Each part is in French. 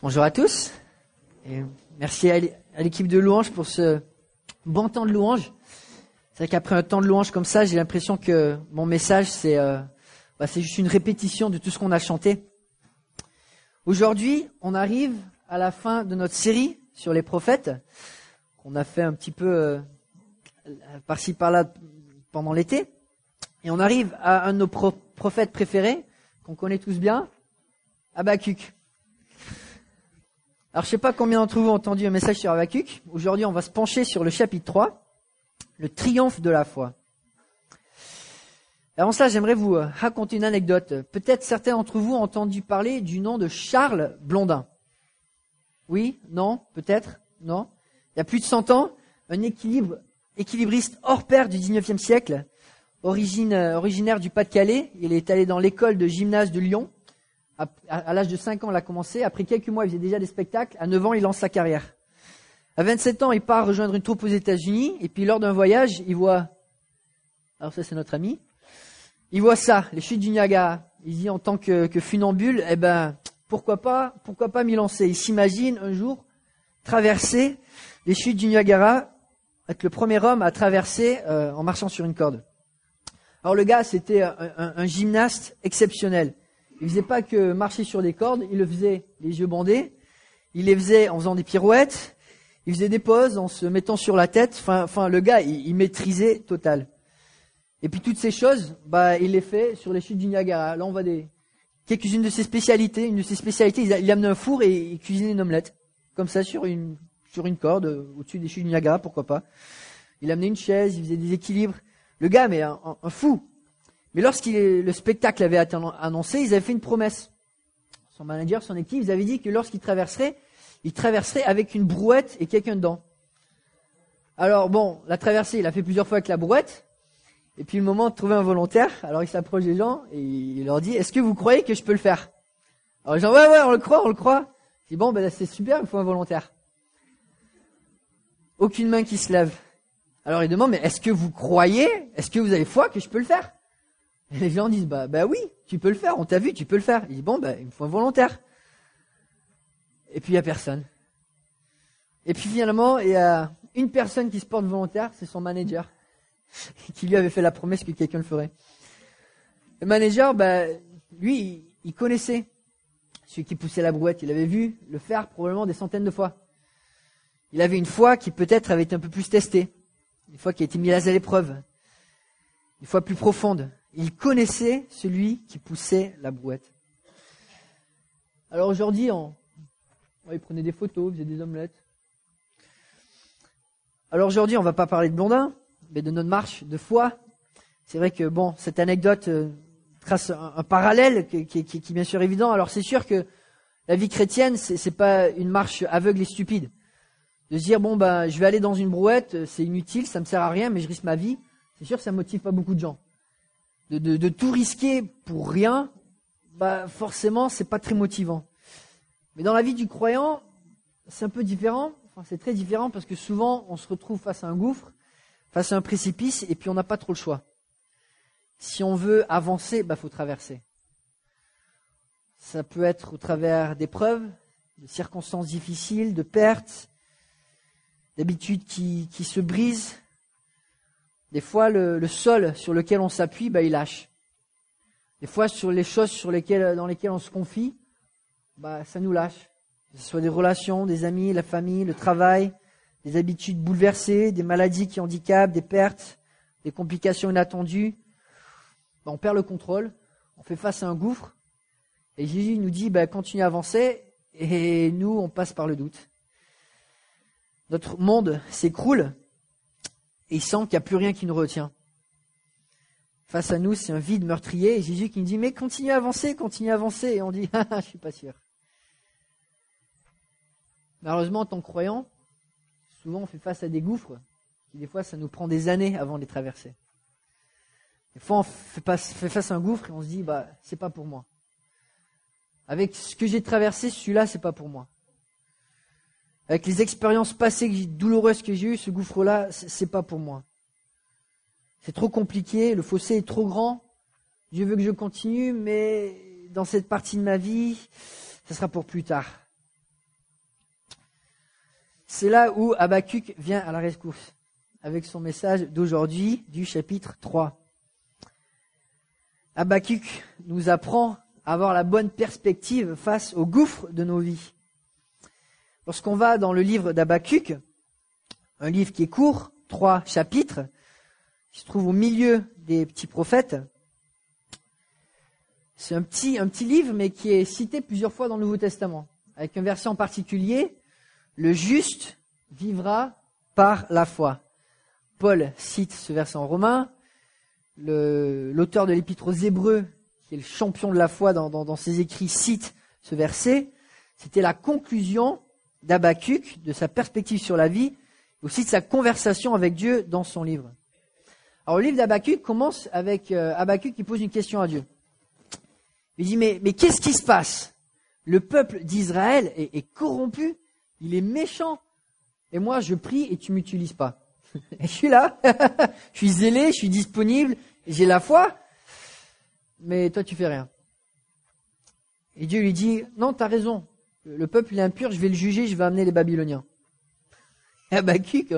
Bonjour à tous. Et merci à l'équipe de louange pour ce bon temps de louange. C'est vrai qu'après un temps de louange comme ça, j'ai l'impression que mon message, c'est euh, bah, c'est juste une répétition de tout ce qu'on a chanté. Aujourd'hui, on arrive à la fin de notre série sur les prophètes, qu'on a fait un petit peu euh, par-ci par-là pendant l'été. Et on arrive à un de nos prophètes préférés, qu'on connaît tous bien, Habakkuk. Alors je sais pas combien d'entre vous ont entendu un message sur Habakkuk. Aujourd'hui, on va se pencher sur le chapitre 3, le triomphe de la foi. Avant cela, j'aimerais vous euh, raconter une anecdote. Peut-être certains d'entre vous ont entendu parler du nom de Charles Blondin. Oui? Non? Peut-être? Non? Il y a plus de 100 ans, un équilibriste hors pair du 19e siècle, euh, originaire du Pas-de-Calais. Il est allé dans l'école de gymnase de Lyon à, l'âge de 5 ans, il a commencé. Après quelques mois, il faisait déjà des spectacles. À 9 ans, il lance sa carrière. À 27 ans, il part rejoindre une troupe aux États-Unis. Et puis, lors d'un voyage, il voit, alors ça, c'est notre ami. Il voit ça, les chutes du Niagara. Il dit, en tant que, funambule, eh ben, pourquoi pas, pourquoi pas m'y lancer? Il s'imagine un jour traverser les chutes du Niagara, être le premier homme à traverser euh, en marchant sur une corde. Alors le gars, c'était un gymnaste exceptionnel. Il faisait pas que marcher sur des cordes, il le faisait les yeux bandés, il les faisait en faisant des pirouettes, il faisait des pauses en se mettant sur la tête. Enfin, enfin le gars, il, maîtrisait total. Et puis toutes ces choses, bah, il les fait sur les chutes du Niagara. Là, on voit des quelques-unes de ses spécialités. Une de ses spécialités, il, amenait un four et il cuisinait une omelette, comme ça sur une sur une corde au-dessus des chutes du Niagara, pourquoi pas. Il amenait une chaise, il faisait des équilibres. Le gars, mais un fou. Mais lorsqu'il le spectacle avait été annoncé, ils avaient fait une promesse. Son manager, son équipe, ils avaient dit que lorsqu'il traverserait, il traverserait avec une brouette et quelqu'un dedans. Alors bon, la traversée, il a fait plusieurs fois avec la brouette. Et puis le moment de trouver un volontaire, alors il s'approche des gens et il leur dit, est-ce que vous croyez que je peux le faire? Alors les gens, ouais, ouais, on le croit, on le croit. Il dit, bon, ben c'est super, il faut un volontaire. Aucune main qui se lève. Alors il demande, mais est-ce que vous croyez, est-ce que vous avez foi que je peux le faire? Les gens disent, bah, bah oui, tu peux le faire, on t'a vu, tu peux le faire. Il dit, bon, bah, il me faut un volontaire. Et puis il n'y a personne. Et puis finalement, il y a une personne qui se porte volontaire, c'est son manager, qui lui avait fait la promesse que quelqu'un le ferait. Le manager, bah, lui, il connaissait celui qui poussait la brouette. Il avait vu le faire probablement des centaines de fois. Il avait une foi qui peut-être avait été un peu plus testée, une foi qui a été mise à l'épreuve, une foi plus profonde. Il connaissait celui qui poussait la brouette. Alors aujourd'hui, on, il prenait des photos, faisait des omelettes. Alors aujourd'hui, on va pas parler de Blondin, mais de notre marche de foi. C'est vrai que bon, cette anecdote euh, trace un, parallèle qui, est bien sûr évident. Alors c'est sûr que la vie chrétienne, c'est, c'est pas une marche aveugle et stupide. De se dire bon ben, je vais aller dans une brouette, c'est inutile, ça me sert à rien, mais je risque ma vie. C'est sûr, que ça motive pas beaucoup de gens de, tout risquer pour rien, bah forcément c'est pas très motivant. Mais dans la vie du croyant, c'est un peu différent. C'est très différent parce que souvent on se retrouve face à un gouffre, face à un précipice, et puis on n'a pas trop le choix. Si on veut avancer, bah faut traverser. Ça peut être au travers d'épreuves, de circonstances difficiles, de pertes, d'habitudes qui, qui se brisent, des fois, le, sol sur lequel on s'appuie, bah, il lâche. Des fois, sur les choses sur lesquelles, dans lesquelles on se confie, bah, ça nous lâche. Que ce soit des relations, des amis, la famille, le travail, des habitudes bouleversées, des maladies qui handicapent, des pertes, des complications inattendues. Bah, on perd le contrôle, on fait face à un gouffre. Et Jésus nous dit, bah, continue à avancer. Et nous, on passe par le doute. Notre monde s'écroule et il sent qu'il n'y a plus rien qui nous retient. Face à nous, c'est un vide meurtrier, et Jésus qui nous dit, mais continue à avancer, continue à avancer, et on dit, ah, je suis pas sûr. Malheureusement, en tant que croyant, souvent on fait face à des gouffres, qui des fois ça nous prend des années avant de les traverser. Des fois on fait, face à un gouffre et on se dit, bah, c'est pas pour moi. Avec ce que j'ai traversé, celui-là, c'est pas pour moi avec les expériences passées douloureuses que j'ai eues, ce gouffre-là, c'est pas pour moi. C'est trop compliqué, le fossé est trop grand. Dieu veut que je continue, mais dans cette partie de ma vie, ça sera pour plus tard. c'est là où Habakkuk vient à la rescousse avec son message d'aujourd'hui du chapitre 3. Habakkuk nous apprend à avoir la bonne perspective face au gouffre de nos vies. Lorsqu'on va dans le livre d'Habakkuk, un livre qui est court, trois chapitres, qui se trouve au milieu des petits prophètes, c'est un petit, livre, mais qui est cité plusieurs fois dans le Nouveau Testament, avec un verset en particulier, le juste vivra par la foi. Paul cite ce verset en romain, l'auteur de l'épître aux Hébreux, qui est le champion de la foi dans, ses écrits, cite ce verset. C'était la conclusion d'Abacuc, de sa perspective sur la vie, aussi de sa conversation avec Dieu dans son livre. Alors le livre d'Abacuc commence avec euh, qui pose une question à Dieu. Il dit, mais, mais qu'est-ce qui se passe? Le peuple d'Israël est, corrompu, il est méchant. Et moi, je prie et tu m'utilises pas. je suis là, je suis zélé, je suis disponible, j'ai la foi, mais toi, tu fais rien. Et Dieu lui dit, non, tu raison. Le peuple est impur, je vais le juger, je vais amener les Babyloniens. Habakkuk,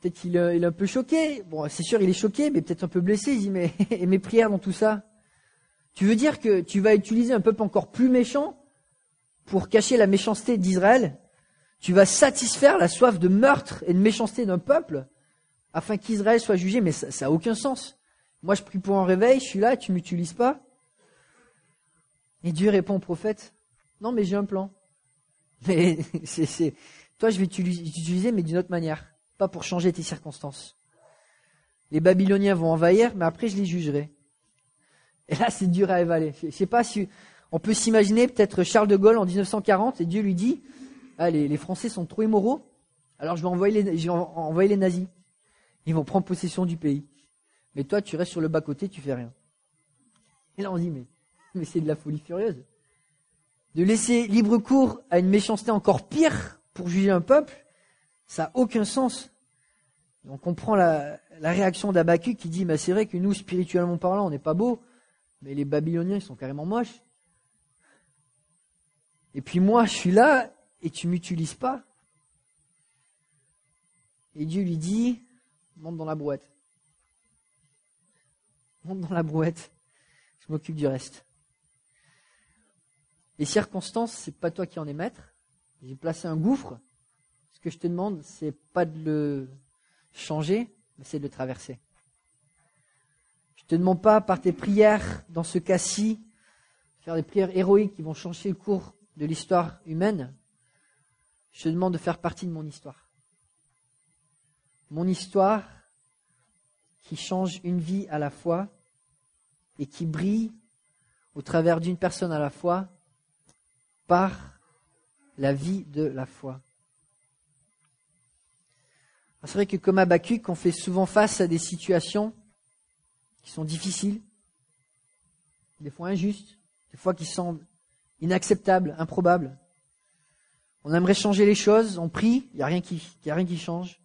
peut-être qu'il est un peu choqué. Bon, c'est sûr, il est choqué, mais peut-être un peu blessé. Il dit, mais et mes prières dans tout ça tu veux dire que tu vas utiliser un peuple encore plus méchant pour cacher la méchanceté d'Israël? Tu vas satisfaire la soif de meurtre et de méchanceté d'un peuple afin qu'Israël soit jugé? Mais ça n'a aucun sens. Moi, je prie pour un réveil, je suis là, tu m'utilises pas. Et Dieu répond au prophète, non, mais j'ai un plan. Mais c'est, toi, je vais t'utiliser, mais d'une autre manière, pas pour changer tes circonstances. Les Babyloniens vont envahir, mais après, je les jugerai. Et là, c'est dur à avaler. Je sais pas si on peut s'imaginer peut-être Charles de Gaulle en 1940 et Dieu lui dit ah, les, Français sont trop immoraux, alors je vais envoyer les, envoyer les nazis. Ils vont prendre possession du pays. Mais toi, tu restes sur le bas-côté, tu fais rien. Et là, on dit mais c'est de la folie furieuse. De laisser libre cours à une méchanceté encore pire pour juger un peuple, ça n'a aucun sens. on comprend la, réaction d'Abacu qui dit, c'est vrai que nous, spirituellement parlant, on n'est pas beau, mais les Babyloniens, ils sont carrément moches. Et puis moi, je suis là et tu m'utilises pas. Et Dieu lui dit, monte dans la brouette. Monte dans la brouette. Je m'occupe du reste. Les circonstances, c'est pas toi qui en es maître. J'ai placé un gouffre. Ce que je te demande, c'est pas de le changer, mais c'est de le traverser te demande pas par tes prières dans ce cas-ci, faire des prières héroïques qui vont changer le cours de l'histoire humaine. Je te demande de faire partie de mon histoire. Mon histoire qui change une vie à la fois et qui brille au travers d'une personne à la fois par la vie de la foi. C'est vrai que comme Abacuc, on fait souvent face à des situations qui sont difficiles, des fois injustes, des fois qui semblent inacceptables, improbables. On aimerait changer les choses, on prie, il n'y a, rien qui, change.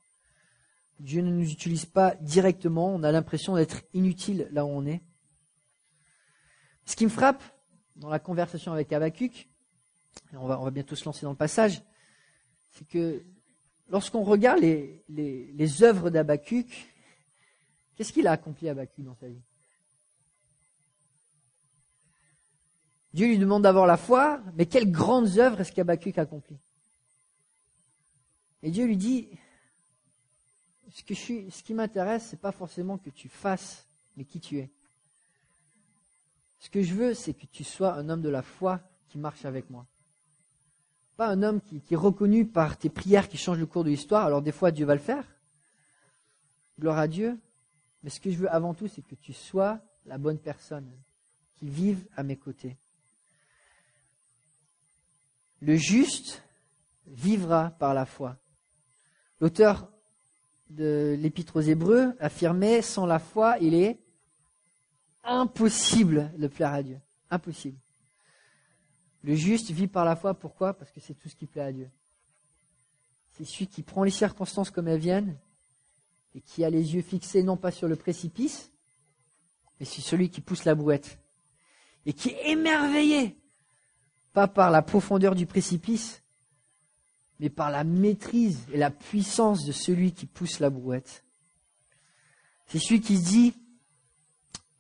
Dieu ne nous utilise pas directement, on a l'impression d'être inutile là où on est. Ce qui me frappe dans la conversation avec Habakkuk, on va, bientôt se lancer dans le passage, c'est que lorsqu'on regarde les, œuvres d'Habakkuk, Qu'est-ce qu'il a accompli Abacu dans sa vie? Dieu lui demande d'avoir la foi, mais quelles grandes œuvres est-ce qu'Abacuc a accompli Et Dieu lui dit, ce, ce qui m'intéresse, c'est pas forcément que tu fasses, mais qui tu es. Ce que je veux, c'est que tu sois un homme de la foi qui marche avec moi. Un homme qui, qui est reconnu par tes prières qui changent le cours de l'histoire. Alors des fois, Dieu va le faire. Gloire à Dieu. Mais ce que je veux avant tout, c'est que tu sois la bonne personne qui vive à mes côtés. Le juste vivra par la foi. L'auteur de l'Épître aux Hébreux affirmait sans la foi, il est impossible de plaire à Dieu. Impossible. Le juste vit par la foi, pourquoi? Parce que c'est tout ce qui plaît à Dieu. C'est celui qui prend les circonstances comme elles viennent et qui a les yeux fixés non pas sur le précipice, mais sur celui qui pousse la brouette, et qui est émerveillé, pas par la profondeur du précipice, mais par la maîtrise et la puissance de celui qui pousse la brouette. C'est celui qui se dit,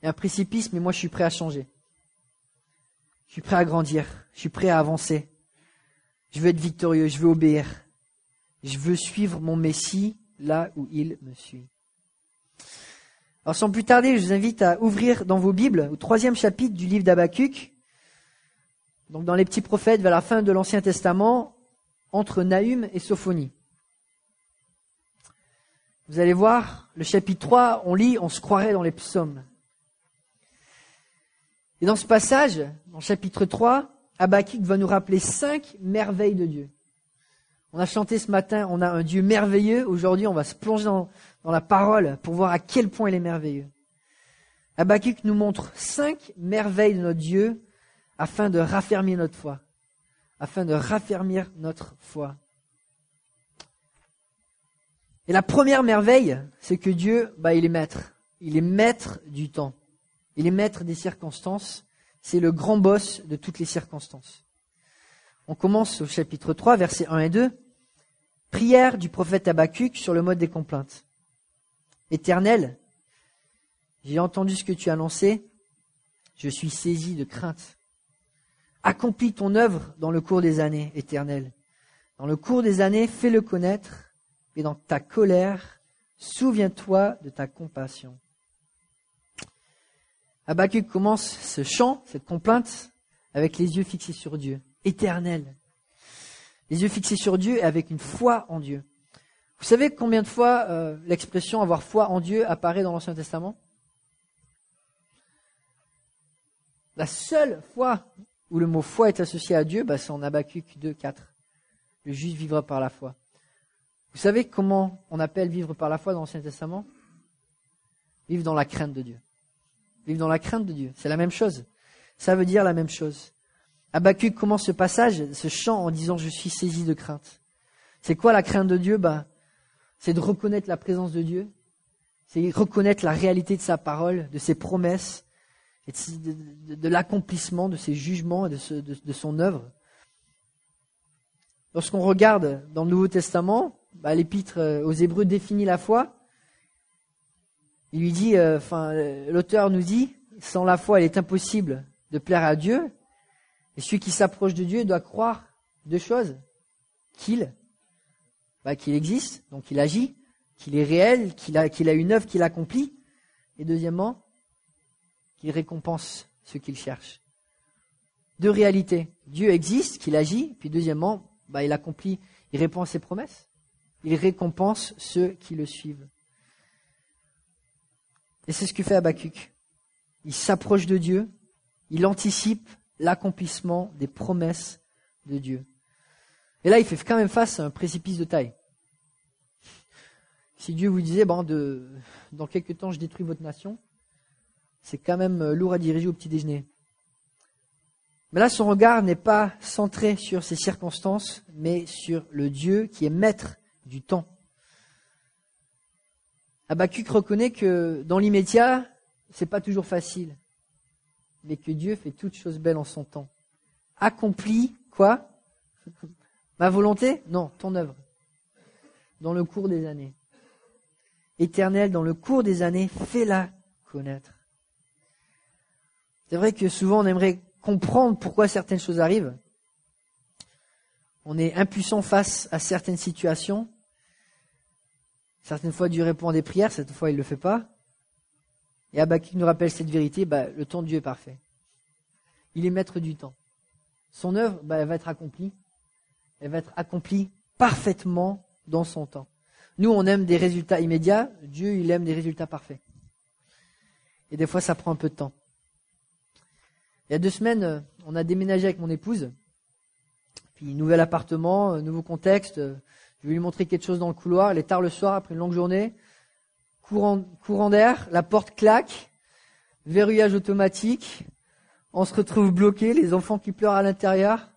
il y a un précipice, mais moi je suis prêt à changer. Je suis prêt à grandir, je suis prêt à avancer. Je veux être victorieux, je veux obéir. Je veux suivre mon Messie là où il me suit. Alors sans plus tarder, je vous invite à ouvrir dans vos Bibles au troisième chapitre du livre d'Abacuc. Donc dans les petits prophètes vers la fin de l'Ancien Testament, entre Nahum et Sophonie. Vous allez voir, le chapitre 3, on lit, on se croirait dans les psaumes. Et dans ce passage, dans le chapitre 3, Habakkuk va nous rappeler cinq merveilles de Dieu. On a chanté ce matin, on a un Dieu merveilleux. Aujourd'hui, on va se plonger dans, dans, la parole pour voir à quel point il est merveilleux. Habakkuk nous montre cinq merveilles de notre Dieu afin de raffermir notre foi afin de raffermir notre foi. Et la première merveille, c'est que Dieu, bah, il est maître. Il est maître du temps. Il est maître des circonstances. C'est le grand boss de toutes les circonstances. On commence au chapitre 3, versets 1 et 2. Prière du prophète Habakkuk sur le mode des complaintes. Éternel, j'ai entendu ce que tu as annoncé. Je suis saisi de crainte. Accomplis ton œuvre dans le cours des années, éternelles. Dans le cours des années, fais-le connaître, et dans ta colère, souviens-toi de ta compassion. Habakkuk commence ce chant, cette complainte, avec les yeux fixés sur Dieu, éternel. Les yeux fixés sur Dieu et avec une foi en Dieu. Vous savez combien de fois euh, l'expression avoir foi en Dieu apparaît dans l'Ancien Testament? La seule fois où le mot foi est associé à Dieu, bah, c'est en Habakkuk 2, 4. Le juste vivra par la foi. Vous savez comment on appelle vivre par la foi dans l'Ancien Testament? Vivre dans la crainte de Dieu. Vivre dans la crainte de Dieu. C'est la même chose. Ça veut dire la même chose. Habakkuk commence ce passage, ce chant en disant je suis saisi de crainte. C'est quoi la crainte de Dieu? Bah, C'est de reconnaître la présence de Dieu. C'est reconnaître la réalité de sa parole, de ses promesses, de, l'accomplissement de ses jugements et de, son œuvre. Lorsqu'on regarde dans le Nouveau Testament, bah, l'épître euh, aux Hébreux définit la foi. Il lui dit, euh, enfin, l'auteur nous dit, sans la foi, il est impossible de plaire à Dieu. Et celui qui s'approche de Dieu doit croire deux choses qu'il, bah, qu'il existe, donc qu'il agit, qu'il est réel, qu'il a, qu'il a une œuvre qu'il accomplit, et deuxièmement, il récompense ce qu'il cherche. Deux réalités. Dieu existe, qu'il agit, puis deuxièmement, bah, il accomplit, il répond à ses promesses. Il récompense ceux qui le suivent. Et c'est ce que fait Habakkuk. Il s'approche de Dieu, il anticipe l'accomplissement des promesses de Dieu. Et là, il fait quand même face à un précipice de taille. Si Dieu vous disait, bon, de, dans quelques temps, je détruis votre nation, c'est quand même euh, lourd à diriger au petit déjeuner. Mais là, son regard n'est pas centré sur ses circonstances, mais sur le Dieu qui est maître du temps. Habakkuk reconnaît que dans l'immédiat, c'est pas toujours facile, mais que Dieu fait toutes choses belles en son temps. Accomplit quoi? Ma volonté? Non, ton œuvre. Dans le cours des années. Éternel, dans le cours des années, fais-la connaître. C'est vrai que souvent on aimerait comprendre pourquoi certaines choses arrivent. On est impuissant face à certaines situations. Certaines fois, Dieu répond à des prières, certaines fois, il ne le fait pas. Et Habakkuk nous rappelle cette vérité, bah, le temps de Dieu est parfait. Il est maître du temps. Son œuvre, bah, elle va être accomplie. Elle va être accomplie parfaitement dans son temps. Nous, on aime des résultats immédiats. Dieu, il aime des résultats parfaits. Et des fois, ça prend un peu de temps. Il y a deux semaines, on a déménagé avec mon épouse. Puis nouvel appartement, nouveau contexte. Je vais lui montrer quelque chose dans le couloir. Il est tard le soir après une longue journée. Courant, courant d'air, la porte claque, verrouillage automatique. On se retrouve bloqué, les enfants qui pleurent à l'intérieur.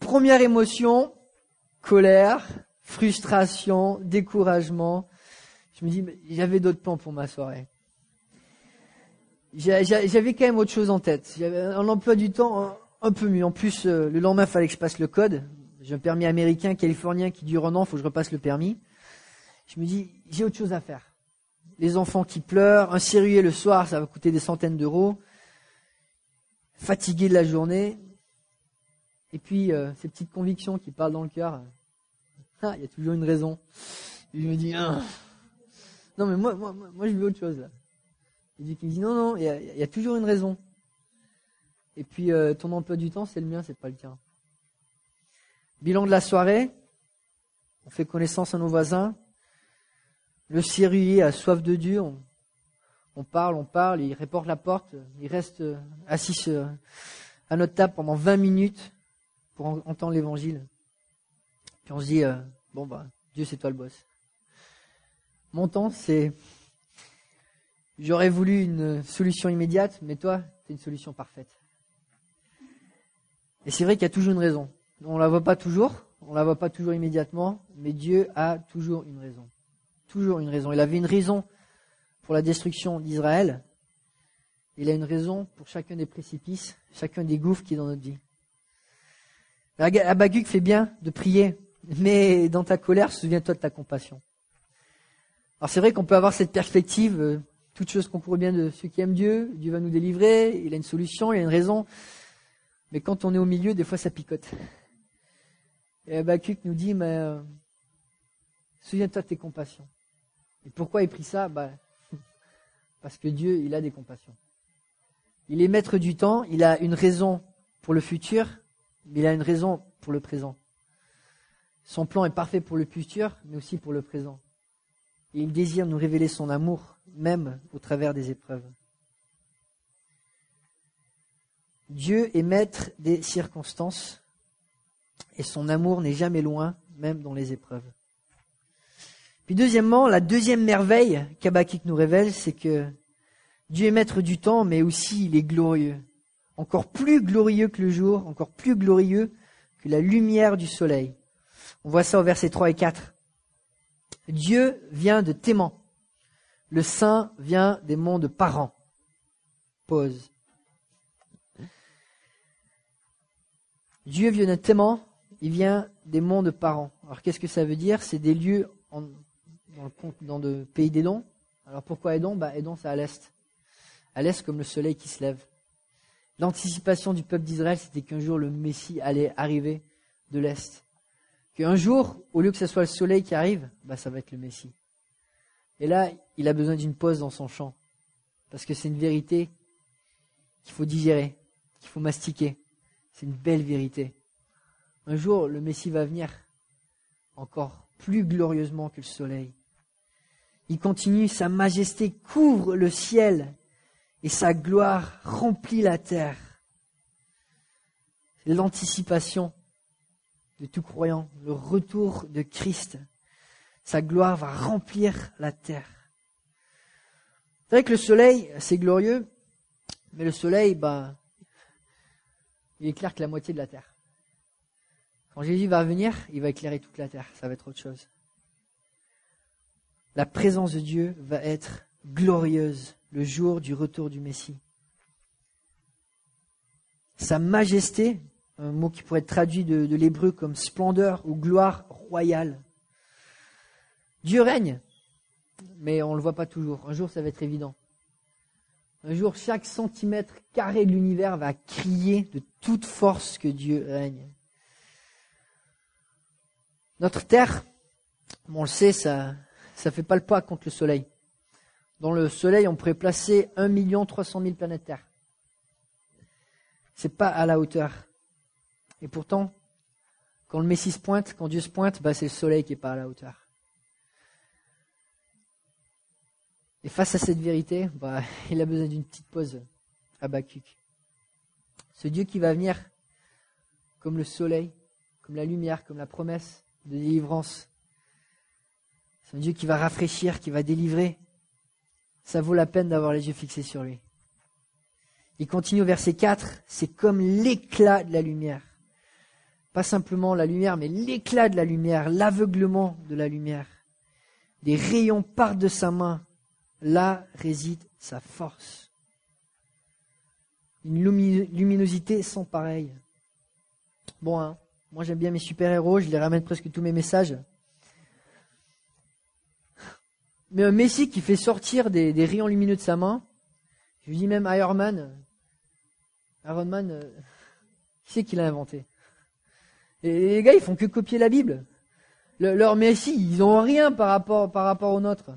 Première émotion, colère, frustration, découragement. Je me dis, j'avais d'autres plans pour ma soirée j'avais quand même autre chose en tête. J'avais un emploi du temps un, peu mieux. En plus, euh, le lendemain, il fallait que je passe le code. J'ai un permis américain, californien qui dure un an, faut que je repasse le permis. Je me dis, j'ai autre chose à faire. Les enfants qui pleurent, un serrurier le soir, ça va coûter des centaines d'euros. Fatigué de la journée. Et puis, euh, ces petites convictions qui parlent dans le cœur. Ah, il y a toujours une raison. Et je me dis, ah. non mais moi, moi, moi, je veux autre chose là. Et me dit, non, non, il y a, toujours une raison. Et puis, euh, ton emploi du temps, c'est le mien, c'est pas le tien. Bilan de la soirée. On fait connaissance à nos voisins. Le serrurier a soif de Dieu. On, parle, on parle, il reporte la porte. Il reste euh, assis à notre table pendant 20 minutes pour entendre l'évangile. Puis on se dit, euh, bon, bah, Dieu, c'est toi le boss. Mon temps, c'est. J'aurais voulu une solution immédiate, mais toi, c'est une solution parfaite. Et c'est vrai qu'il y a toujours une raison. On la voit pas toujours, on la voit pas toujours immédiatement, mais Dieu a toujours une raison. Toujours une raison. Il avait une raison pour la destruction d'Israël. Il a une raison pour chacun des précipices, chacun des gouffres qui est dans notre vie. Abaguc fait bien de prier, mais dans ta colère, souviens-toi de ta compassion. Alors c'est vrai qu'on peut avoir cette perspective, euh, toute chose qu'on pourrait bien de ceux qui aiment Dieu, Dieu va nous délivrer, il a une solution, il a une raison. Mais quand on est au milieu, des fois ça picote. Et Abacuc nous dit, mais euh, souviens-toi de tes compassions. Et pourquoi il prie ça? Bah, Parce que Dieu, il a des compassions. Il est maître du temps, il a une raison pour le futur, mais il a une raison pour le présent. Son plan est parfait pour le futur, mais aussi pour le présent. Et il désire nous révéler son amour, même au travers des épreuves. Dieu est maître des circonstances et son amour n'est jamais loin, même dans les épreuves. Puis deuxièmement, la deuxième merveille qu'Abakik nous révèle, c'est que Dieu est maître du temps, mais aussi il est glorieux. Encore plus glorieux que le jour, encore plus glorieux que la lumière du soleil. On voit ça au verset 3 et 4. Dieu vient de Téman. Le Saint vient des monts de Paran. Pause. Dieu vient de Téman, il vient des monts de Paran. Alors qu'est-ce que ça veut dire? C'est des lieux dans, le, pays d'Édon. Alors pourquoi Édon? Bah, Édon, c'est à l'est. À l'est comme le soleil qui se lève. L'anticipation du peuple d'Israël, c'était qu'un jour le Messie allait arriver de l'est. Qu'un jour, au lieu que ce soit le soleil qui arrive, bah, ça va être le Messie. Et là, il a besoin d'une pause dans son chant. Parce que c'est une vérité qu'il faut digérer, qu'il faut mastiquer. C'est une belle vérité. Un jour, le Messie va venir encore plus glorieusement que le soleil. Il continue, sa majesté couvre le ciel et sa gloire remplit la terre. C'est l'anticipation de tout croyant, le retour de Christ. Sa gloire va remplir la terre. C'est vrai que le soleil, c'est glorieux, mais le soleil, bah, il éclaire que la moitié de la terre. Quand Jésus va venir, il va éclairer toute la terre. Ça va être autre chose. La présence de Dieu va être glorieuse le jour du retour du Messie. Sa majesté, un mot qui pourrait être traduit de, l'hébreu comme splendeur ou gloire royale. Dieu règne, mais on ne le voit pas toujours. Un jour, ça va être évident. Un jour, chaque centimètre carré de l'univers va crier de toute force que Dieu règne. Notre Terre, on le sait, ça ne fait pas le pas contre le Soleil. Dans le Soleil, on pourrait placer 1 300 000 planètes Terre. C'est pas à la hauteur. Et pourtant, quand le Messie se pointe, quand Dieu se pointe, bah, c'est le Soleil qui est pas à la hauteur. Et face à cette vérité, bah, il a besoin d'une petite pause à Bakuk. Ce Dieu qui va venir comme le soleil, comme la lumière, comme la promesse de délivrance. C'est un Dieu qui va rafraîchir, qui va délivrer. Ça vaut la peine d'avoir les yeux fixés sur lui. Il continue au verset 4, c'est comme l'éclat de la lumière. Pas simplement la lumière, mais l'éclat de la lumière, l'aveuglement de la lumière. Des rayons partent de sa main Là réside sa force. Une luminosité sans pareille. Bon, hein, Moi, j'aime bien mes super-héros, je les ramène presque tous mes messages. Mais un Messie qui fait sortir des, rayons lumineux de sa main, je lui dis même Iron Man, Iron Man, euh, qui c'est qui l'a inventé? Et les gars, ils font que copier la Bible. leur Messie, ils n'ont rien par rapport, par rapport au nôtre.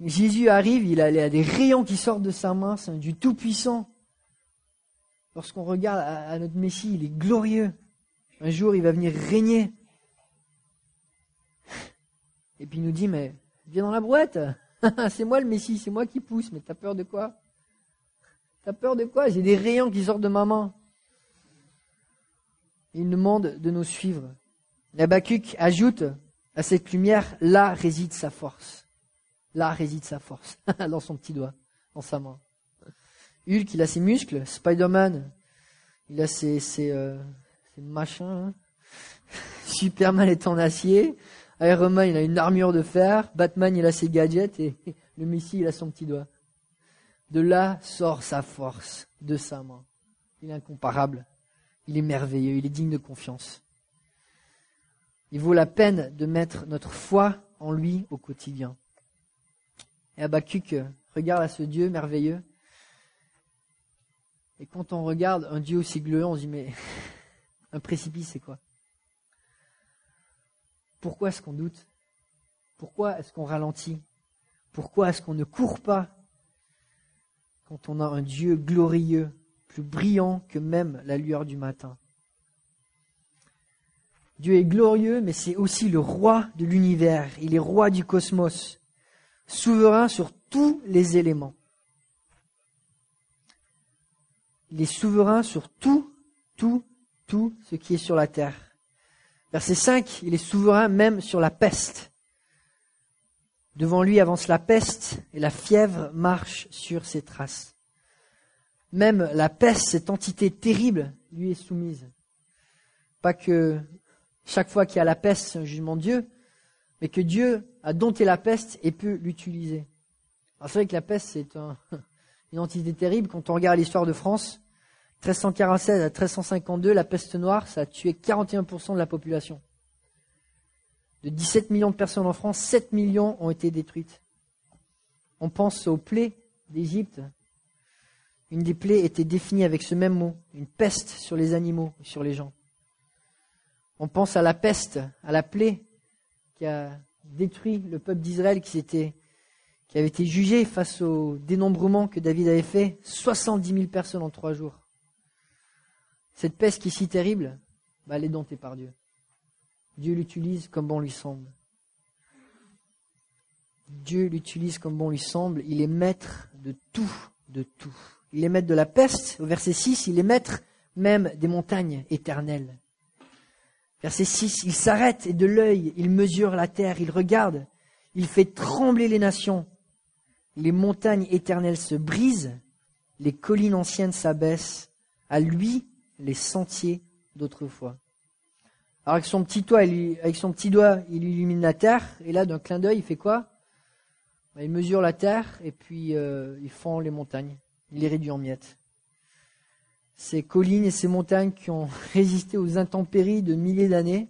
Jésus arrive, il a, il a des rayons qui sortent de sa main, c'est du Tout-Puissant. Lorsqu'on regarde à, notre Messie, il est glorieux. Un jour, il va venir régner. Et puis il nous dit, mais viens dans la brouette. c'est moi le Messie, c'est moi qui pousse. Mais t'as peur de quoi? T'as peur de quoi? J'ai des rayons qui sortent de ma main. Il nous demande de nous suivre. Habakkuk ajoute à cette lumière, là réside sa force. Là réside sa force. dans son petit doigt, dans sa main. Hulk, il a ses muscles. Spider-Man, il a ses, ses, euh, machins. Hein. Superman est en acier. Iron Man, il a une armure de fer. Batman, il a ses gadgets. Et le Messie, il a son petit doigt. De là sort sa force, de sa main. Il est incomparable. Il est merveilleux. Il est digne de confiance. Il vaut la peine de mettre notre foi en lui au quotidien. Et Abacuc regarde à ce Dieu merveilleux et quand on regarde un Dieu aussi glorieux, on se dit, mais un précipice, c'est quoi? Pourquoi est-ce qu'on doute? Pourquoi est-ce qu'on ralentit? Pourquoi est-ce qu'on ne court pas? Quand on a un Dieu glorieux, plus brillant que même la lueur du matin. Dieu est glorieux, mais c'est aussi le roi de l'univers. Il est roi du cosmos, souverain sur tous les éléments. Il est souverain sur tout, tout, tout ce qui est sur la terre. Verset 5, il est souverain même sur la peste. Devant lui avance la peste et la fièvre marche sur ses traces. Même la peste, cette entité terrible, lui est soumise. Pas que chaque fois qu'il y a la peste, c'est un jugement de Dieu, mais que Dieu a dompté la peste et peut l'utiliser. c'est vrai que la peste, c'est une entité terrible. Quand on regarde l'histoire de France, 1346 à 1352, la peste noire, ça a tué 41% de la population. De 17 millions de personnes en France, 7 millions ont été détruites. On pense aux plaies d'Égypte. Une des plaies était définie avec ce même mot, une peste sur les animaux et sur les gens. On pense à la peste, à la plaie qui a détruit le peuple d'Israël qui, qui avait été jugé face au dénombrement que David avait fait, 70 000 personnes en trois jours. Cette peste qui est si terrible, bah, elle est domptée par Dieu. Dieu l'utilise comme bon lui semble. Dieu l'utilise comme bon lui semble. Il est maître de tout, de tout. Il est maître de la peste. Au verset 6, il est maître même des montagnes éternelles. Verset 6, il s'arrête et de l'œil, il mesure la terre, il regarde, il fait trembler les nations. Les montagnes éternelles se brisent, les collines anciennes s'abaissent. À lui les sentiers d'autrefois. Alors avec son petit doigt, il, illumine la terre, et là, d'un clin d'œil, il fait quoi? Ben, Il mesure la terre, et puis euh, il fend les montagnes. Il les réduit en miettes. Ces collines et ces montagnes qui ont résisté aux intempéries de milliers d'années,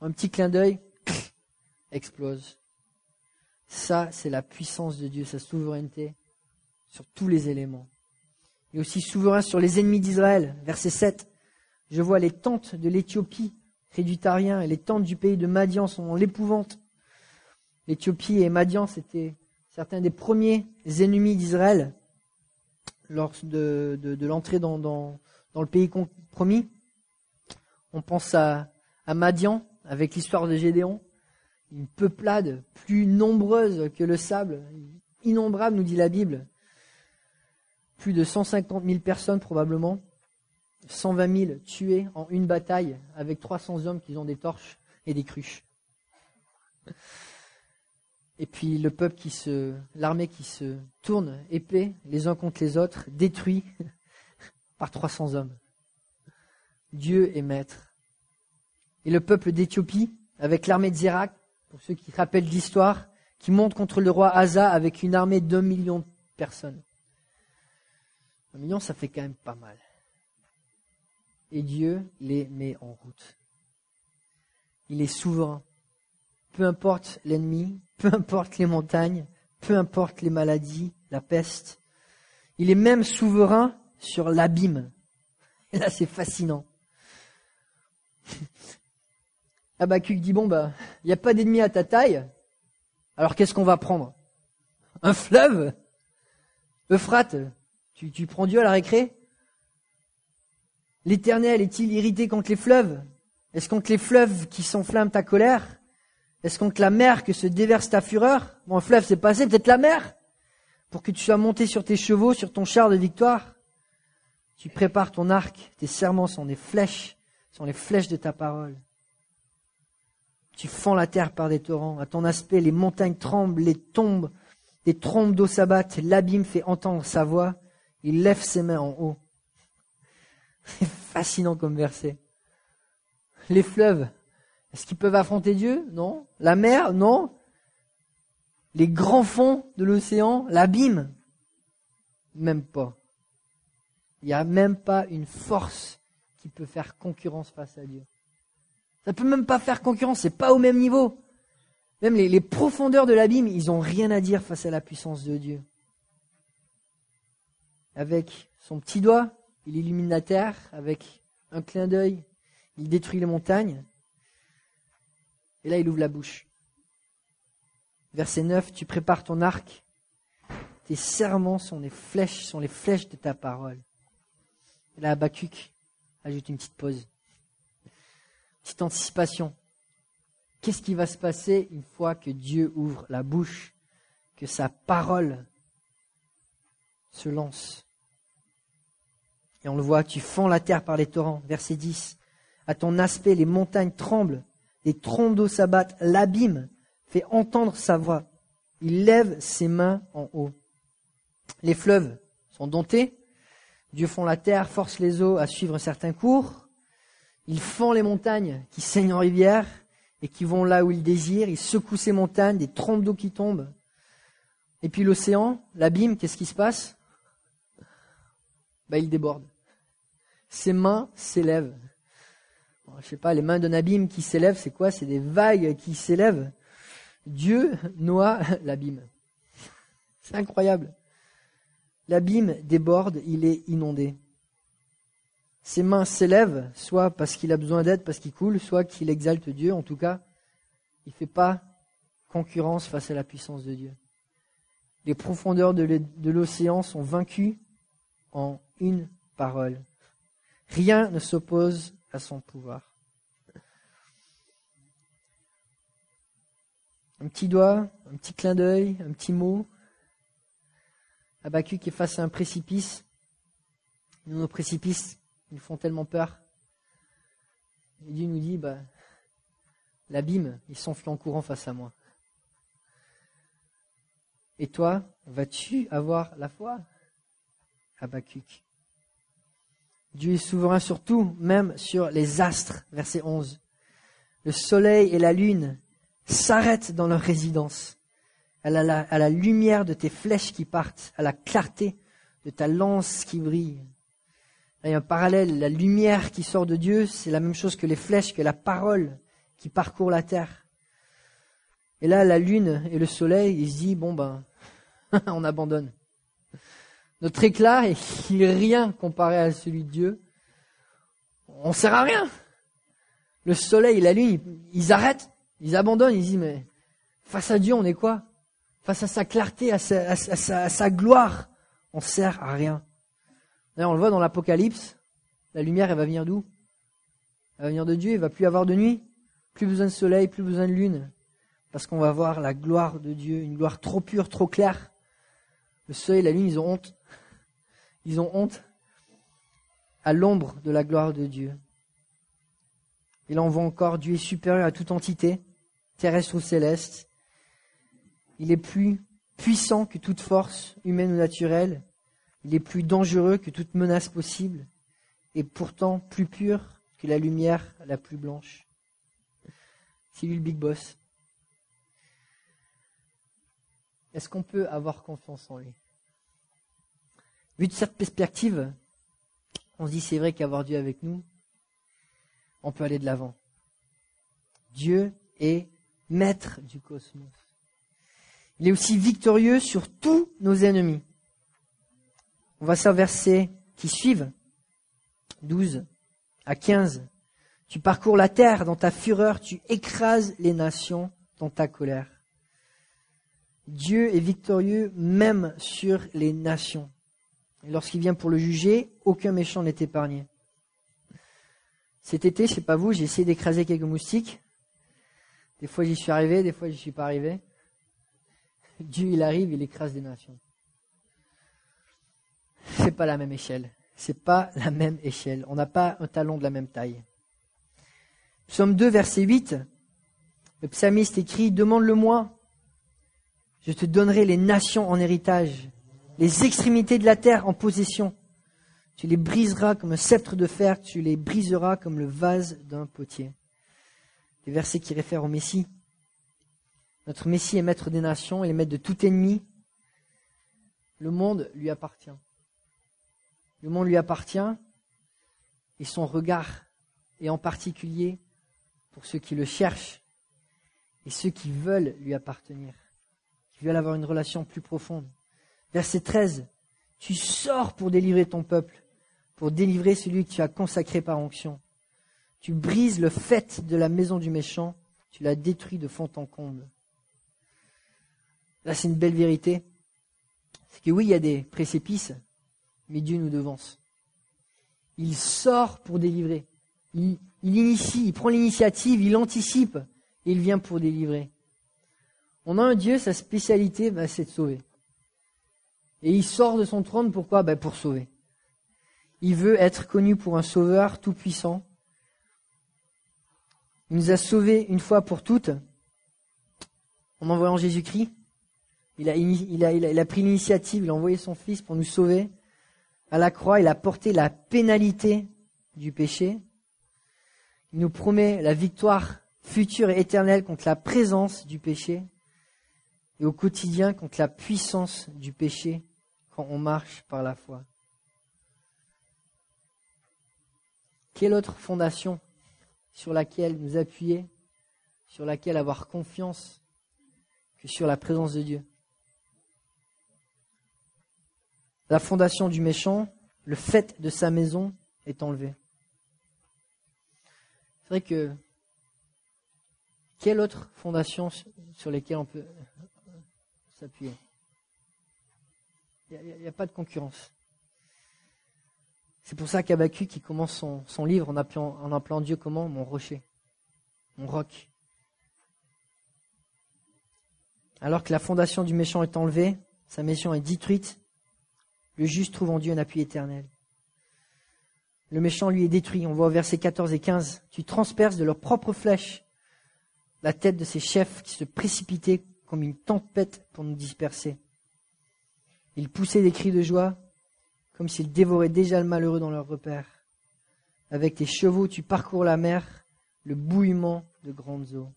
un petit clin d'œil, explose. Ça, c'est la puissance de Dieu, sa souveraineté sur tous les éléments et aussi souverain sur les ennemis d'Israël. Verset 7. Je vois les tentes de l'Éthiopie réduites à rien et les tentes du pays de Madian sont dans l'épouvante. L'Éthiopie et Madian, c'était certains des premiers ennemis d'Israël lors de, l'entrée dans, le pays promis. On pense à, à Madian avec l'histoire de Gédéon, une peuplade plus nombreuse que le sable, innombrable, nous dit la Bible, plus de 150 000 personnes probablement, 120 000 tués en une bataille avec 300 hommes qui ont des torches et des cruches. Et puis le peuple qui se, l'armée qui se tourne épée les uns contre les autres, détruit par 300 hommes. Dieu est maître. Et le peuple d'Éthiopie, avec l'armée de pour ceux qui rappellent l'histoire, qui monte contre le roi Asa avec une armée d'un million de personnes. Un million, ça fait quand même pas mal. et Dieu les met en route. Il est souverain. Peu importe l'ennemi, peu importe les montagnes, peu importe les maladies, la peste. Il est même souverain sur l'abîme. Et là, c'est fascinant. Habakkuk dit, bon, bah, il n'y a pas d'ennemi à ta taille, alors qu'est-ce qu'on va prendre? Un fleuve? Euphrate, tu, prends Dieu à la récré? L'Éternel est-il irrité contre les fleuves? Est-ce contre les fleuves qui s'enflamment ta colère? Est-ce contre la mer que se déverse ta fureur? Bon, fleuve c'est passé, peut-être la mer! Pour que tu sois monté sur tes chevaux, sur ton char de victoire. Tu prépares ton arc, tes serments sont des flèches, sont les flèches de ta parole. Tu fends la terre par des torrents. À ton aspect, les montagnes tremblent, les tombes, les trompes d'eau s'abattent, l'abîme fait entendre sa voix. Il lève ses mains en haut. C'est fascinant comme verset. Les fleuves, est-ce qu'ils peuvent affronter Dieu? Non. La mer? Non. Les grands fonds de l'océan, l'abîme? Même pas. Il n'y a même pas une force qui peut faire concurrence face à Dieu. Ça peut même pas faire concurrence, c'est pas au même niveau. Même les, les profondeurs de l'abîme, ils n'ont rien à dire face à la puissance de Dieu. Avec son petit doigt, il illumine la terre avec un clin d'œil, il détruit les montagnes. Et là, il ouvre la bouche. Verset 9, tu prépares ton arc, tes serments sont les flèches, sont les flèches de ta parole. Et là, Habakkuk ajoute une petite pause, petite anticipation. Qu'est-ce qui va se passer une fois que Dieu ouvre la bouche, que sa parole se lance et on le voit, tu fends la terre par les torrents. Verset 10. À ton aspect, les montagnes tremblent, les trompes d'eau s'abattent, l'abîme fait entendre sa voix. Il lève ses mains en haut. Les fleuves sont domptés. Dieu fond la terre, force les eaux à suivre un certain cours. Il fend les montagnes qui saignent en rivière et qui vont là où il désire. Il secoue ces montagnes, des trompes d'eau qui tombent. Et puis l'océan, l'abîme, qu'est-ce qui se passe? Bah, il déborde. Ses mains s'élèvent. Je sais pas, les mains d'un abîme qui s'élèvent, c'est quoi? C'est des vagues qui s'élèvent. Dieu noie l'abîme. C'est incroyable. L'abîme déborde, il est inondé. Ses mains s'élèvent, soit parce qu'il a besoin d'aide, parce qu'il coule, soit qu'il exalte Dieu. En tout cas, il ne fait pas concurrence face à la puissance de Dieu. Les profondeurs de l'océan sont vaincues en une parole. Rien ne s'oppose à son pouvoir. Un petit doigt, un petit clin d'œil, un petit mot. qui est face à un précipice. Nos précipices ils nous font tellement peur. Et Dieu nous dit, bah, l'abîme, il s'enfuit en courant face à moi. Et toi, vas-tu avoir la foi? Habakkuk. Dieu est souverain sur tout, même sur les astres. Verset 11. Le soleil et la lune s'arrêtent dans leur résidence. À la, à la lumière de tes flèches qui partent, à la clarté de ta lance qui brille. il y a un parallèle. La lumière qui sort de Dieu, c'est la même chose que les flèches, que la parole qui parcourt la terre. Et là, la lune et le soleil, ils se disent, bon ben, on abandonne. Notre éclat est rien comparé à celui de Dieu. On sert à rien. Le soleil la lune, ils arrêtent, ils abandonnent, ils disent, mais face à Dieu, on est quoi? Face à sa clarté, à sa, gloire, on sert à rien. D'ailleurs, on le voit dans l'Apocalypse, la lumière, elle va venir d'où? Elle va venir de Dieu, il va plus avoir de nuit, plus besoin de soleil, plus besoin de lune, parce qu'on va voir la gloire de Dieu, une gloire trop pure, trop claire. Le soleil et la lune, ils ont honte. Ils ont honte à l'ombre de la gloire de Dieu. Il en voit encore, Dieu est supérieur à toute entité, terrestre ou céleste. Il est plus puissant que toute force humaine ou naturelle. Il est plus dangereux que toute menace possible. Et pourtant plus pur que la lumière la plus blanche. C'est lui le big boss. Est-ce qu'on peut avoir confiance en lui? Vu de cette perspective, on se dit c'est vrai qu'avoir Dieu avec nous, on peut aller de l'avant. Dieu est maître du cosmos. Il est aussi victorieux sur tous nos ennemis. On va ça verset qui suivent. 12 à 15. Tu parcours la terre dans ta fureur, tu écrases les nations dans ta colère. Dieu est victorieux même sur les nations. Lorsqu'il vient pour le juger, aucun méchant n'est épargné. Cet été, je sais pas vous, j'ai essayé d'écraser quelques moustiques. Des fois j'y suis arrivé, des fois j'y suis pas arrivé. Dieu il arrive, il écrase des nations. C'est pas la même échelle. C'est pas la même échelle. On n'a pas un talon de la même taille. Psaume 2, verset 8. Le psalmiste écrit, demande-le-moi. Je te donnerai les nations en héritage, les extrémités de la terre en possession. Tu les briseras comme un sceptre de fer, tu les briseras comme le vase d'un potier. Des versets qui réfèrent au Messie. Notre Messie est maître des nations, il est maître de tout ennemi. Le monde lui appartient. Le monde lui appartient et son regard est en particulier pour ceux qui le cherchent et ceux qui veulent lui appartenir, qui veulent avoir une relation plus profonde. Verset 13, tu sors pour délivrer ton peuple, pour délivrer celui que tu as consacré par onction. Tu brises le fait de la maison du méchant, tu la détruis de fond en comble. Là, c'est une belle vérité. C'est que oui, il y a des précipices, mais Dieu nous devance. Il sort pour délivrer. Il, initie, il prend l'initiative, il anticipe et il vient pour délivrer. On a un Dieu, sa spécialité, bah, c'est de sauver. Et il sort de son trône, pourquoi bah, Pour sauver. Il veut être connu pour un sauveur tout-puissant. Il nous a sauvés une fois pour toutes en envoyant Jésus-Christ. Il a, il, a, il a pris l'initiative, il a envoyé son Fils pour nous sauver à la croix, il a porté la pénalité du péché. Il nous promet la victoire future et éternelle contre la présence du péché et au quotidien contre la puissance du péché quand on marche par la foi. Quelle autre fondation sur laquelle nous appuyer, sur laquelle avoir confiance que sur la présence de Dieu? La fondation du méchant, le fait de sa maison est enlevé. C'est vrai que quelle autre fondation sur lesquelles on peut s'appuyer? Il n'y a, pas de concurrence. C'est pour ça qu'Abacu qui commence son, livre en appelant, en appelant Dieu comment? Mon rocher, mon roc. Alors que la fondation du méchant est enlevée, sa maison est détruite, le juste trouve en Dieu un appui éternel. Le méchant, lui, est détruit. On voit au verset 14 et 15. Tu transperces de leurs propres flèches la tête de ces chefs qui se précipitaient comme une tempête pour nous disperser. Ils poussaient des cris de joie comme s'ils dévoraient déjà le malheureux dans leur repère. Avec tes chevaux, tu parcours la mer, le bouillement de grandes eaux.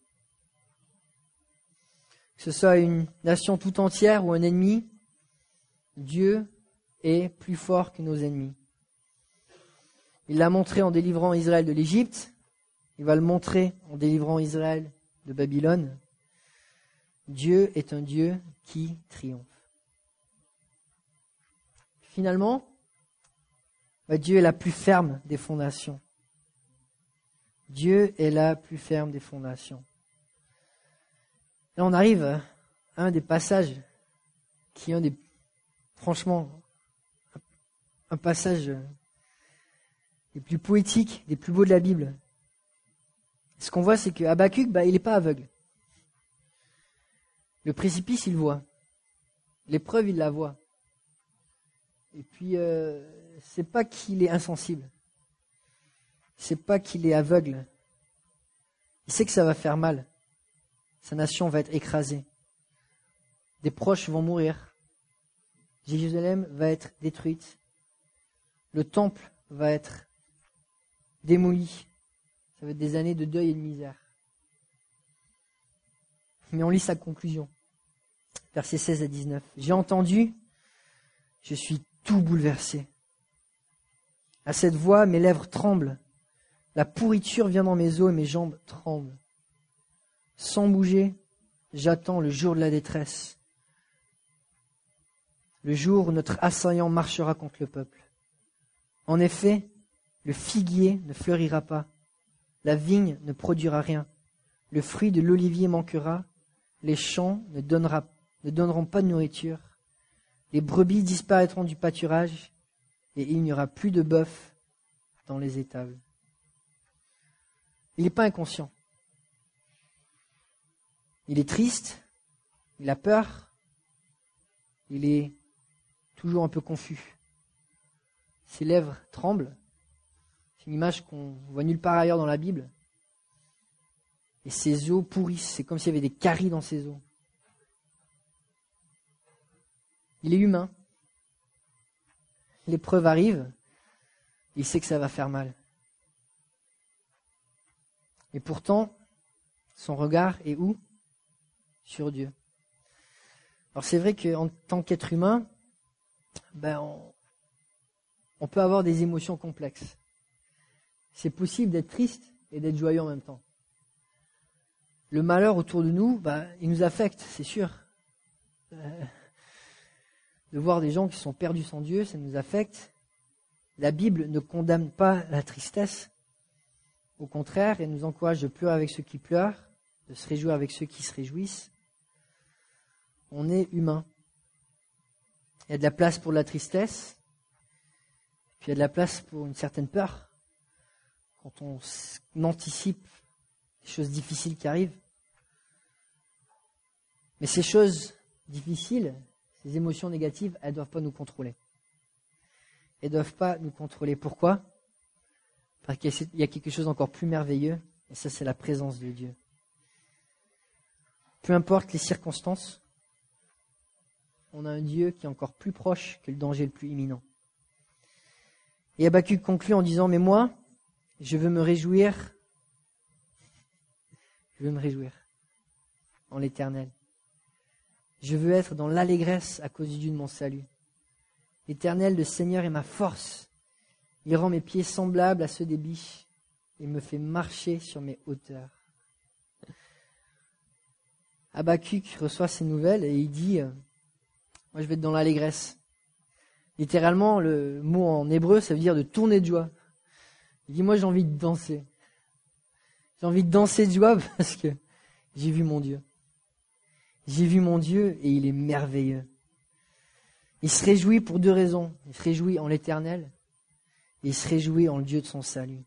Que ce soit une nation tout entière ou un ennemi, Dieu est plus fort que nos ennemis. Il l'a montré en délivrant Israël de l'Égypte. Il va le montrer en délivrant Israël de Babylone. Dieu est un Dieu qui triomphe. Finalement, bah, Dieu est la plus ferme des fondations. Dieu est la plus ferme des fondations. Là, on arrive à un des passages qui est un des, franchement, un passage des plus poétiques, des plus beaux de la Bible. Ce qu'on voit, c'est que bah, il n'est pas aveugle. Le précipice, il voit. L'épreuve, il la voit. Et puis, euh, c'est pas qu'il est insensible. C'est pas qu'il est aveugle. Il sait que ça va faire mal. Sa nation va être écrasée. Des proches vont mourir. Jérusalem va être détruite le temple va être démoli. Ça va être des années de deuil et de misère. Mais on lit sa conclusion. Versets 16 à 19. J'ai entendu, je suis tout bouleversé. À cette voix, mes lèvres tremblent. La pourriture vient dans mes os et mes jambes tremblent. Sans bouger, j'attends le jour de la détresse. Le jour où notre assaillant marchera contre le peuple. En effet, le figuier ne fleurira pas, la vigne ne produira rien, le fruit de l'olivier manquera, les champs ne, ne donneront pas de nourriture, les brebis disparaîtront du pâturage, et il n'y aura plus de bœuf dans les étables. Il n'est pas inconscient. Il est triste, il a peur, il est toujours un peu confus. Ses lèvres tremblent, c'est une image qu'on voit nulle part ailleurs dans la Bible. Et ses os pourrissent. C'est comme s'il y avait des caries dans ses os. Il est humain. L'épreuve arrive. Il sait que ça va faire mal. Et pourtant, son regard est où? Sur Dieu. Alors c'est vrai qu'en tant qu'être humain, ben on, peut avoir des émotions complexes c'est possible d'être triste et d'être joyeux en même temps. Le malheur autour de nous, bah, il nous affecte, c'est sûr. Euh, de voir des gens qui sont perdus sans Dieu, ça nous affecte. La Bible ne condamne pas la tristesse. Au contraire, elle nous encourage de pleurer avec ceux qui pleurent, de se réjouir avec ceux qui se réjouissent. On est humain. Il y a de la place pour la tristesse, puis il y a de la place pour une certaine peur quand on anticipe les choses difficiles qui arrivent. Mais ces choses difficiles, ces émotions négatives, elles ne doivent pas nous contrôler. Elles ne doivent pas nous contrôler. Pourquoi? Parce qu'il y a quelque chose d'encore plus merveilleux, et ça c'est la présence de Dieu. Peu importe les circonstances, on a un Dieu qui est encore plus proche que le danger le plus imminent. Et Abacuc conclut en disant, mais moi, je veux me réjouir. Je veux me réjouir en l'éternel. Je veux être dans l'allégresse à cause du Dieu de mon salut. L'éternel, le Seigneur est ma force. Il rend mes pieds semblables à ceux des biches et me fait marcher sur mes hauteurs. Habakkuk reçoit ces nouvelles et il dit, euh, moi je vais être dans l'allégresse. Littéralement, le mot en hébreu, ça veut dire de tourner de joie. Il dit, moi j'ai envie de danser. J'ai envie de danser de joie parce que j'ai vu mon Dieu. J'ai vu mon Dieu et il est merveilleux. Il se réjouit pour deux raisons. Il se réjouit en l'éternel et il se réjouit en le Dieu de son salut.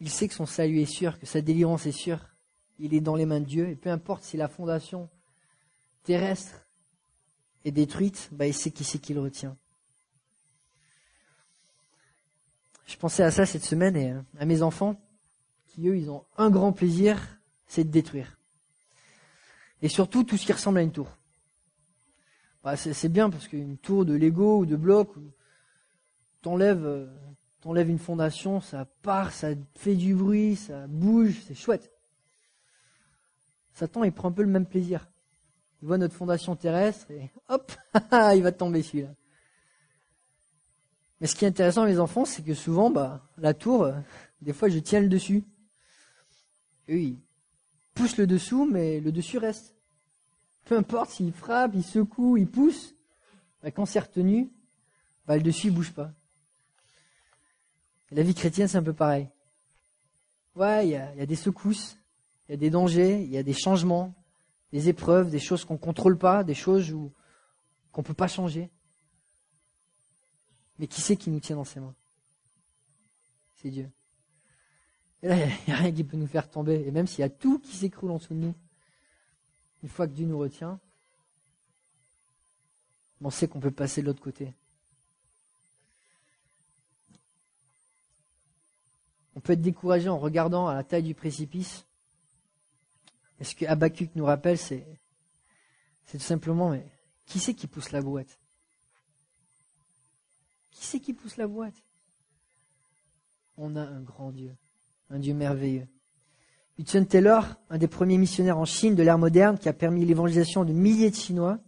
Il sait que son salut est sûr, que sa délivrance est sûre. Il est dans les mains de Dieu et peu importe si la fondation terrestre est détruite, bah, il sait qui c'est qui le retient. Je pensais à ça cette semaine et euh, à mes enfants, qui eux, ils ont un grand plaisir, c'est de détruire. Et surtout tout ce qui ressemble à une tour. Bah, c'est bien parce qu'une tour de Lego ou de bloc, t'enlèves, euh, t'enlèves une fondation, ça part, ça fait du bruit, ça bouge, c'est chouette. Satan, il prend un peu le même plaisir. Il voit notre fondation terrestre et hop, il va tomber celui-là. Mais ce qui est intéressant mes enfants, c'est que souvent, bah, la tour, euh, des fois, je tiens le dessus. Poussent le dessous, mais le dessus reste. Peu importe s'ils frappent, ils secouent, ils poussent, bah, quand c'est retenu, bah, le dessus, il bouge pas. la vie chrétienne, c'est un peu pareil. Ouais, il y a, des secousses, il y a des dangers, il y a des changements, des épreuves, des choses qu'on contrôle pas, des choses qu'on peut pas changer. Mais qui c'est qui nous tient dans ses mains? C'est Dieu. Il n'y a rien qui peut nous faire tomber. Et même s'il y a tout qui s'écroule en dessous de nous, une fois que Dieu nous retient, on sait qu'on peut passer de l'autre côté. On peut être découragé en regardant à la taille du précipice. Et ce que Habakkuk nous rappelle, c'est, c'est tout simplement, mais qui c'est qui pousse la brouette qui c'est qui pousse la boîte? On a un grand Dieu, un Dieu merveilleux. Hudson Taylor, un des premiers missionnaires en Chine de l'ère moderne qui a permis l'évangélisation de milliers de Chinois,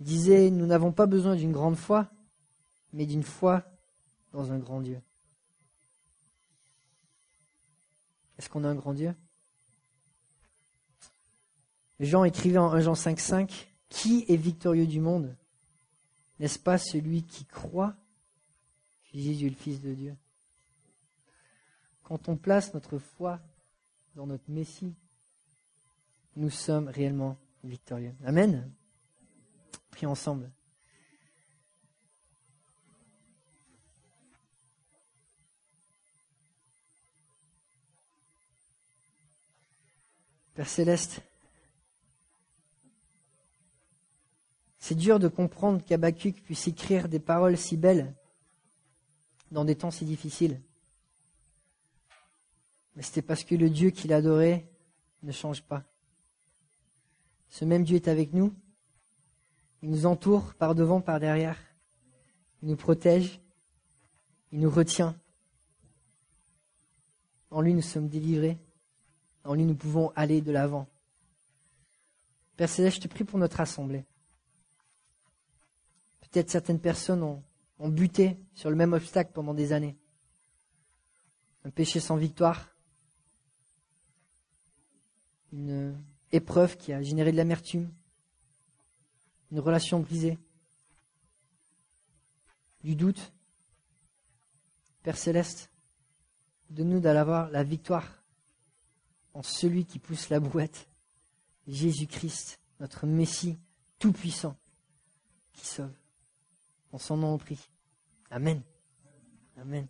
disait Nous n'avons pas besoin d'une grande foi, mais d'une foi dans un grand Dieu. Est-ce qu'on a un grand Dieu? Jean écrivait en 1 Jean 5,5 Qui est victorieux du monde? N'est-ce pas celui qui croit? Que Jésus est le Fils de Dieu Quand on place notre foi dans notre Messie, nous sommes réellement victorieux. Amen. Prions ensemble. Père céleste, c'est dur de comprendre qu'Abacuc puisse écrire des paroles si belles dans des temps si difficiles. Mais c'était parce que le Dieu qu'il adorait ne change pas. Ce même Dieu est avec nous. Il nous entoure par devant, par derrière. Il nous protège. Il nous retient. En lui, nous sommes délivrés. En lui, nous pouvons aller de l'avant. Père Céleste, je te prie pour notre assemblée. Peut-être certaines personnes ont, ont buté sur le même obstacle pendant des années. Un péché sans victoire. Une épreuve qui a généré de l'amertume. Une relation brisée. Du doute. Père Céleste, donne-nous d'avoir la victoire en celui qui pousse la brouette, Jésus-Christ, notre Messie tout-puissant, qui sauve. En son nom on prie. Amen. Amen.